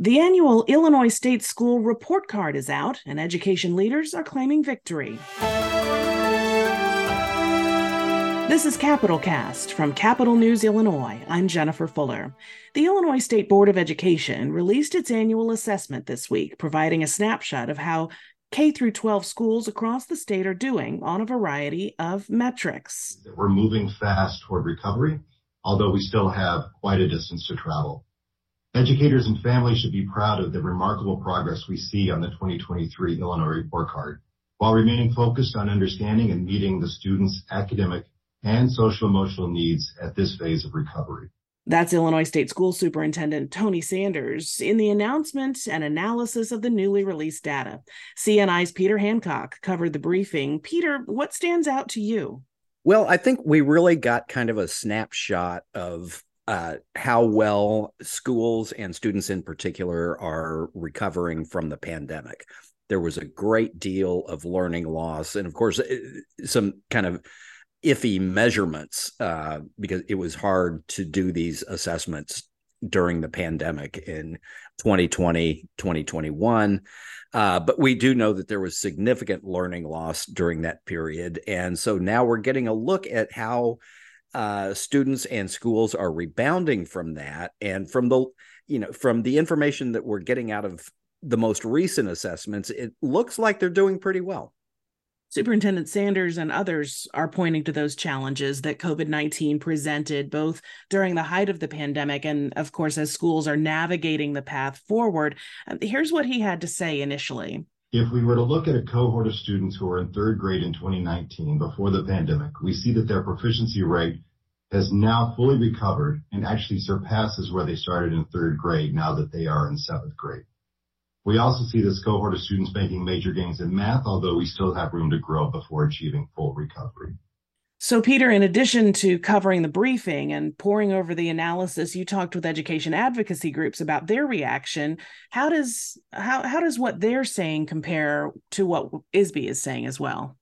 The annual Illinois State School Report Card is out, and education leaders are claiming victory. This is Capitol Cast from Capitol News Illinois. I'm Jennifer Fuller. The Illinois State Board of Education released its annual assessment this week, providing a snapshot of how K through 12 schools across the state are doing on a variety of metrics. We're moving fast toward recovery, although we still have quite a distance to travel. Educators and families should be proud of the remarkable progress we see on the 2023 Illinois Report Card, while remaining focused on understanding and meeting the students' academic and social emotional needs at this phase of recovery. That's Illinois State School Superintendent Tony Sanders in the announcement and analysis of the newly released data. CNI's Peter Hancock covered the briefing. Peter, what stands out to you? Well, I think we really got kind of a snapshot of uh, how well schools and students in particular are recovering from the pandemic. There was a great deal of learning loss, and of course, uh, some kind of iffy measurements uh, because it was hard to do these assessments during the pandemic in 2020, 2021. Uh, but we do know that there was significant learning loss during that period. And so now we're getting a look at how uh, students and schools are rebounding from that and from the you know from the information that we're getting out of the most recent assessments it looks like they're doing pretty well Superintendent Sanders and others are pointing to those challenges that COVID 19 presented both during the height of the pandemic and, of course, as schools are navigating the path forward. Here's what he had to say initially. If we were to look at a cohort of students who were in third grade in 2019 before the pandemic, we see that their proficiency rate has now fully recovered and actually surpasses where they started in third grade now that they are in seventh grade. We also see this cohort of students making major gains in math, although we still have room to grow before achieving full recovery. So, Peter, in addition to covering the briefing and poring over the analysis, you talked with education advocacy groups about their reaction. How does how how does what they're saying compare to what ISB is saying as well?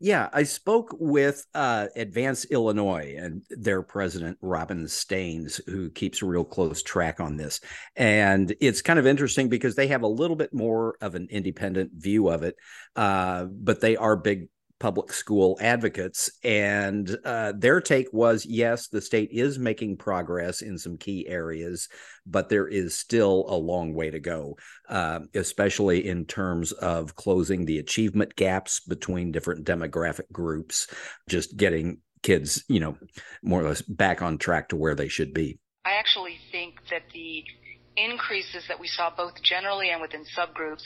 Yeah, I spoke with uh, Advance Illinois and their president, Robin Steans, who keeps a real close track on this. And it's kind of interesting because they have a little bit more of an independent view of it, uh, but they are big public school advocates. And uh, their take was yes, the state is making progress in some key areas, but there is still a long way to go, uh, especially in terms of closing the achievement gaps between different demographic groups, just getting kids, you know, more or less back on track to where they should be. I actually think that the increases that we saw both generally and within subgroups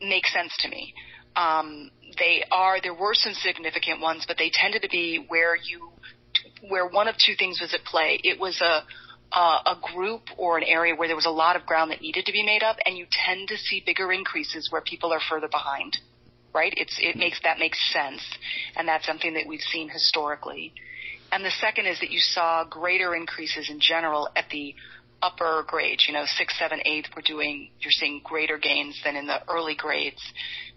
make sense to me. Um, they are there were some significant ones, but they tended to be where you where one of two things was at play. It was a uh, a group or an area where there was a lot of ground that needed to be made up, and you tend to see bigger increases where people are further behind. Right? It's it makes that makes sense, and that's something that we've seen historically. And the second is that you saw greater increases in general at the upper grades, you know, six, seven, eight, we're doing, you're seeing greater gains than in the early grades,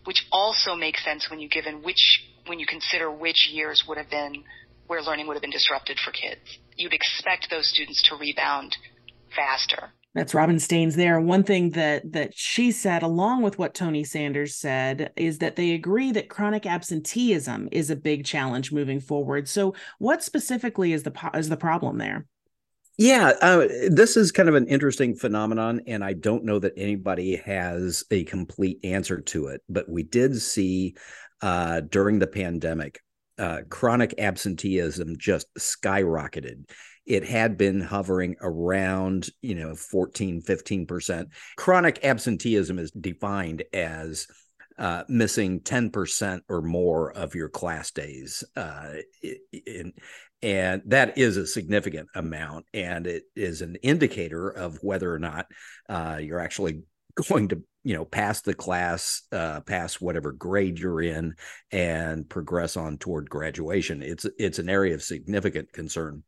which also makes sense when you given which, when you consider which years would have been where learning would have been disrupted for kids. You'd expect those students to rebound faster. That's Robin Steans there. One thing that that she said, along with what Tony Sanders said, is that they agree that chronic absenteeism is a big challenge moving forward. So, what specifically is the is the problem there? Yeah, uh, this is kind of an interesting phenomenon, and I don't know that anybody has a complete answer to it. But we did see uh, during the pandemic, uh, chronic absenteeism just skyrocketed. It had been hovering around, you know, 14, 15%. Chronic absenteeism is defined as uh, missing 10% or more of your class days. Uh, in, and that is a significant amount and it is an indicator of whether or not uh, you're actually going to you know pass the class uh, pass whatever grade you're in and progress on toward graduation it's it's an area of significant concern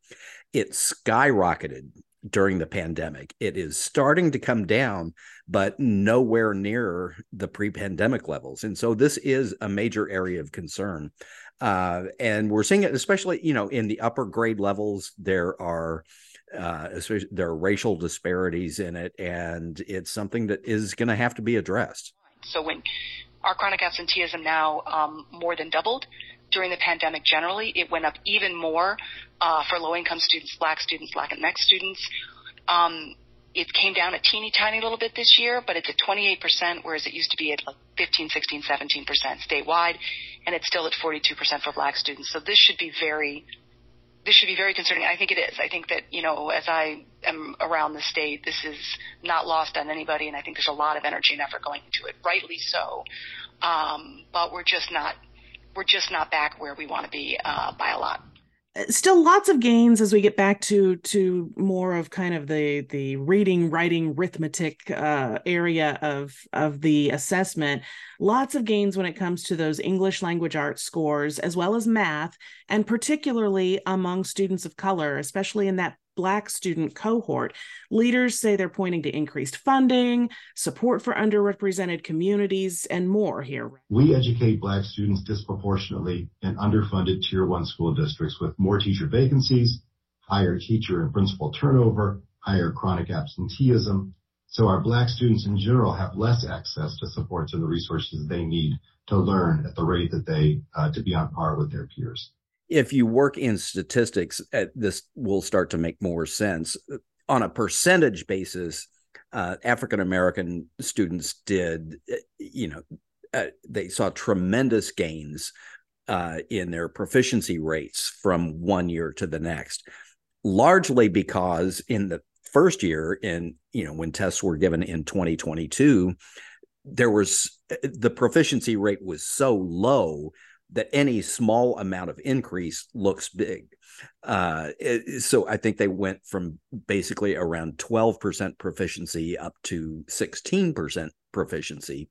it skyrocketed during the pandemic. It is starting to come down but nowhere near the pre-pandemic levels. And so this is a major area of concern. Uh, and we're seeing it especially you know in the upper grade levels there are Uh, there are racial disparities in it, and it's something that is going to have to be addressed. So when our chronic absenteeism now um, more than doubled during the pandemic generally, it went up even more uh, for low income students, black students, Latinx students. Um, it came down a teeny tiny little bit this year, but it's at 28%, whereas it used to be at like 15, 16, 17% statewide, and it's still at 42% for black students. So this should be very, this should be very concerning. I think it is. I think that, you know, as I am around the state, this is not lost on anybody, and I think there's a lot of energy and effort going into it, rightly so. Um, but we're just not, we're just not back where we want to be uh, by a lot. Still lots of gains as we get back to to more of kind of the the reading writing arithmetic uh, area of of the assessment. Lots of gains when it comes to those english language arts scores as well as math and particularly among students of color especially in that Black student cohort. Leaders say they're pointing to increased funding, support for underrepresented communities, and more here. We educate Black students disproportionately in underfunded Tier 1 school districts with more teacher vacancies, higher teacher and principal turnover, higher chronic absenteeism. So our Black students in general have less access to supports and the resources they need to learn at the rate that they uh, to be on par with their peers if you work in statistics, uh, this will start to make more sense. On a percentage basis, uh, African American students did, uh, you know, uh, they saw tremendous gains uh, in their proficiency rates from one year to the next, largely because in the first year, in you know, when tests were given in 2022, there was uh, the proficiency rate was so low that any small amount of increase looks big. Uh, it, so I think they went from basically around 12% proficiency up to 16% proficiency,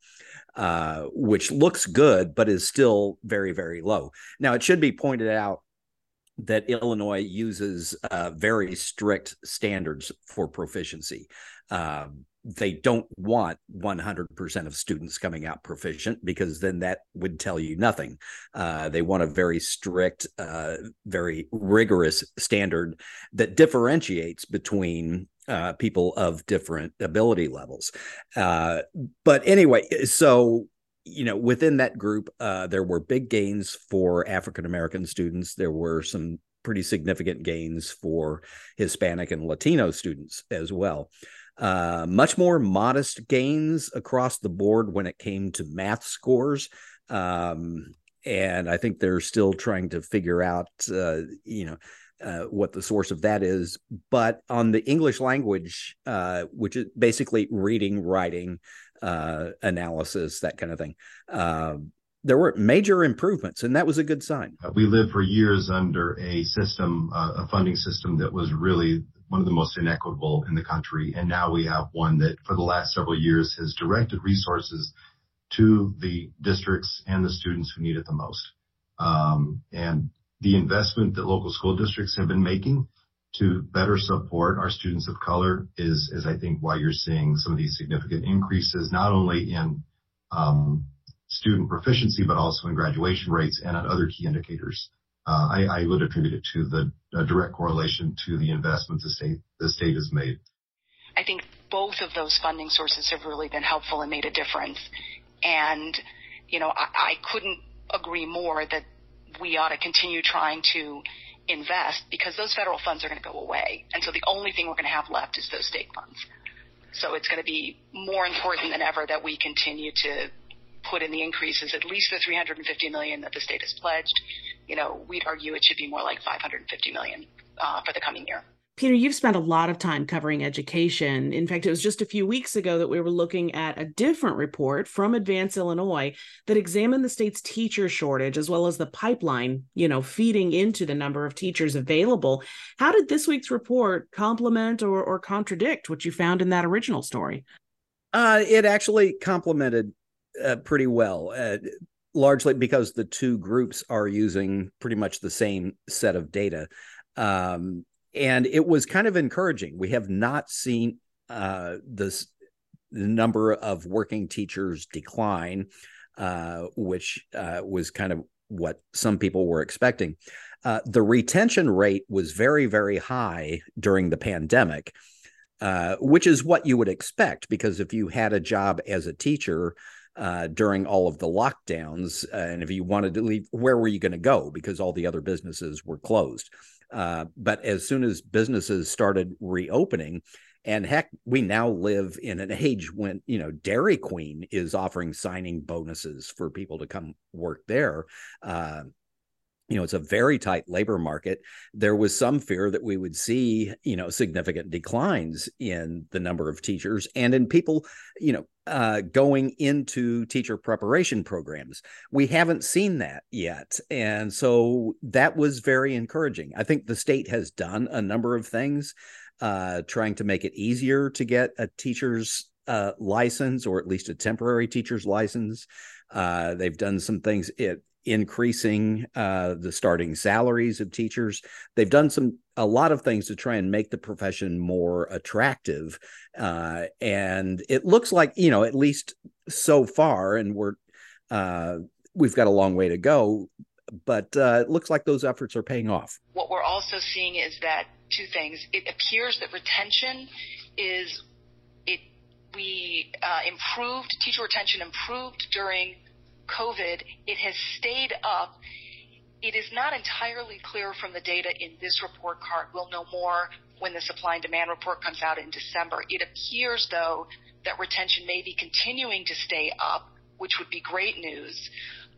uh, which looks good, but is still very, very low. Now, it should be pointed out that Illinois uses uh, very strict standards for proficiency. Um, they don't want 100% of students coming out proficient because then that would tell you nothing. Uh, they want a very strict, uh, very rigorous standard that differentiates between uh, people of different ability levels. Uh, but anyway, so you know, within that group, uh, there were big gains for African American students. There were some pretty significant gains for Hispanic and Latino students as well. Uh, much more modest gains across the board when it came to math scores. Um, and I think they're still trying to figure out, uh, you know, uh, what the source of that is. But on the English language, uh, which is basically reading, writing, uh, analysis, that kind of thing, um, there were major improvements, and that was a good sign. We lived for years under a system, uh, a funding system that was really one of the most inequitable in the country. And now we have one that for the last several years has directed resources to the districts and the students who need it the most. Um, and the investment that local school districts have been making to better support our students of color is, is I think why you're seeing some of these significant increases, not only in um, student proficiency, but also in graduation rates and on other key indicators. Uh, I, I, would attribute it to the direct correlation to the investments the state the state has made. I think both of those funding sources have really been helpful and made a difference. And you know, I, I couldn't agree more that we ought to continue trying to invest because those federal funds are going to go away. And so the only thing we're going to have left is those state funds. So it's going to be more important than ever that we continue to put in the increases, at least the 350 million that the state has pledged. You know, we'd argue it should be more like 550 million uh, for the coming year. Peter, you've spent a lot of time covering education. In fact, it was just a few weeks ago that we were looking at a different report from Advance Illinois that examined the state's teacher shortage as well as the pipeline, you know, feeding into the number of teachers available. How did this week's report complement or, or contradict what you found in that original story? Uh, it actually complemented uh, pretty well, uh, largely because the two groups are using pretty much the same set of data. Um, and it was kind of encouraging. We have not seen uh, this the number of working teachers decline, uh, which uh, was kind of what some people were expecting. Uh, the retention rate was very, very high during the pandemic, uh, which is what you would expect because if you had a job as a teacher uh, during all of the lockdowns, uh, and if you wanted to leave, where were you going to go? Because all the other businesses were closed. Uh, but as soon as businesses started reopening, and heck, we now live in an age when, you know, Dairy Queen is offering signing bonuses for people to come work there. You know it's a very tight labor market there was some fear that we would see you know significant declines in the number of teachers and in people you know uh, going into teacher preparation programs. We haven't seen that yet and so that was very encouraging. I think the state has done a number of things uh, trying to make it easier to get a teacher's uh, license or at least a temporary teacher's license. Uh, they've done some things it increasing uh, the starting salaries of teachers. They've done some a lot of things to try and make the profession more attractive, uh, and it looks like you know at least so far, and we're uh, we've got a long way to go. But uh, it looks like those efforts are paying off. What we're also seeing is that two things. It appears that retention is it we uh, improved teacher retention improved during COVID, it has stayed up. It is not entirely clear from the data in this report card. We'll know more when the supply and demand report comes out in December. It appears, though, that retention may be continuing to stay up, which would be great news.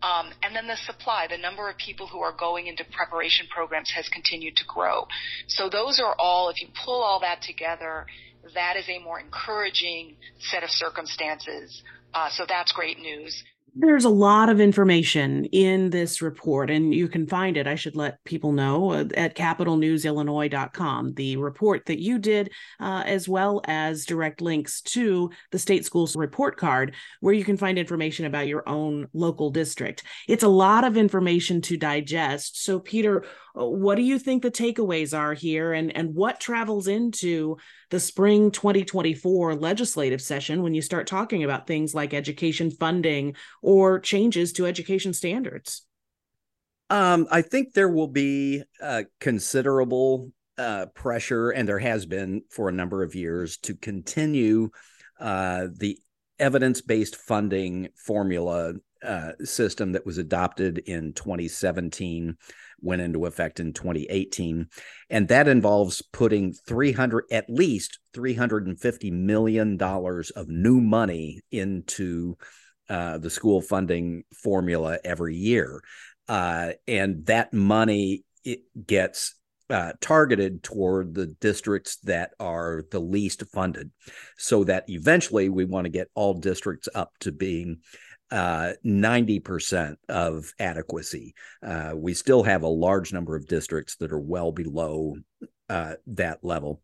Um, and then the supply, the number of people who are going into preparation programs has continued to grow. So those are all, if you pull all that together, that is a more encouraging set of circumstances. Uh, so that's great news. There's a lot of information in this report, and you can find it. I should let people know uh, at capitolnewsillinois.com. The report that you did, uh, as well as direct links to the state schools report card, where you can find information about your own local district. It's a lot of information to digest. So, Peter, what do you think the takeaways are here, and and what travels into the spring 2024 legislative session when you start talking about things like education funding or changes to education standards? Um, I think there will be uh, considerable uh, pressure, and there has been for a number of years, to continue uh, the evidence based funding formula uh, system that was adopted in 2017 went into effect in 2018 and that involves putting 300 at least 350 million dollars of new money into uh, the school funding formula every year. Uh, and that money it gets uh, targeted toward the districts that are the least funded so that eventually we want to get all districts up to being uh, 90% of adequacy. Uh, we still have a large number of districts that are well below uh, that level.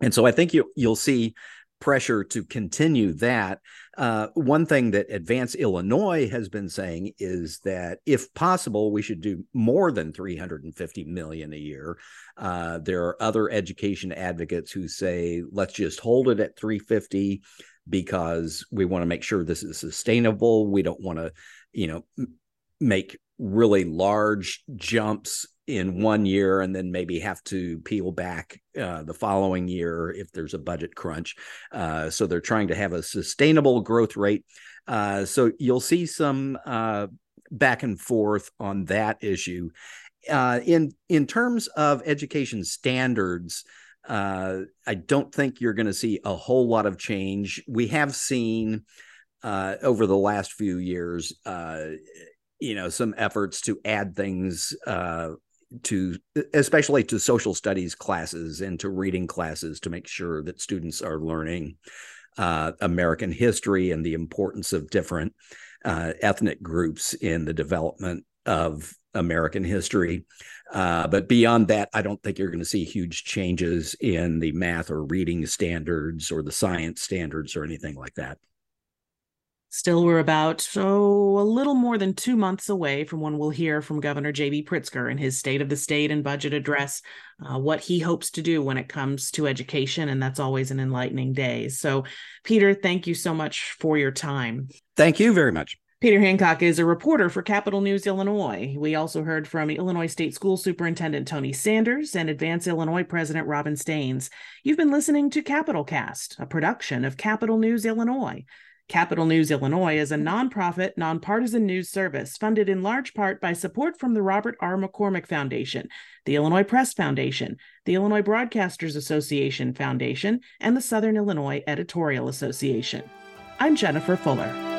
And so I think you, you'll see pressure to continue that. Uh, one thing that Advance Illinois has been saying is that if possible, we should do more than 350 million a year. Uh, there are other education advocates who say, let's just hold it at 350 because we want to make sure this is sustainable. We don't want to, you know, make really large jumps in one year and then maybe have to peel back uh, the following year if there's a budget crunch. Uh, so they're trying to have a sustainable growth rate. Uh, so you'll see some uh, back and forth on that issue. Uh, in in terms of education standards, uh, I don't think you're going to see a whole lot of change. We have seen over the last few years you know some efforts to add things uh, to especially to social studies classes and to reading classes to make sure that students are learning uh, American history and the importance of different uh, ethnic groups in the development of American history. Uh, but beyond that, I don't think you're going to see huge changes in the math or reading standards or the science standards or anything like that. Still, we're about oh, a little more than two months away from when we'll hear from Governor J.B. Pritzker in his State of the State and budget address, uh, what he hopes to do when it comes to education. And that's always an enlightening day. So, Peter, thank you so much for your time. Thank you very much. Peter Hancock is a reporter for Capitol News Illinois. We also heard from Illinois State School Superintendent Tony Sanders and Advance Illinois President Robin Steans. You've been listening to Capitol Cast, a production of Capitol News Illinois. Capitol News Illinois is a nonprofit, nonpartisan news service funded in large part by support from the Robert R. McCormick Foundation, the Illinois Press Foundation, the Illinois Broadcasters Association Foundation, and the Southern Illinois Editorial Association. I'm Jennifer Fuller.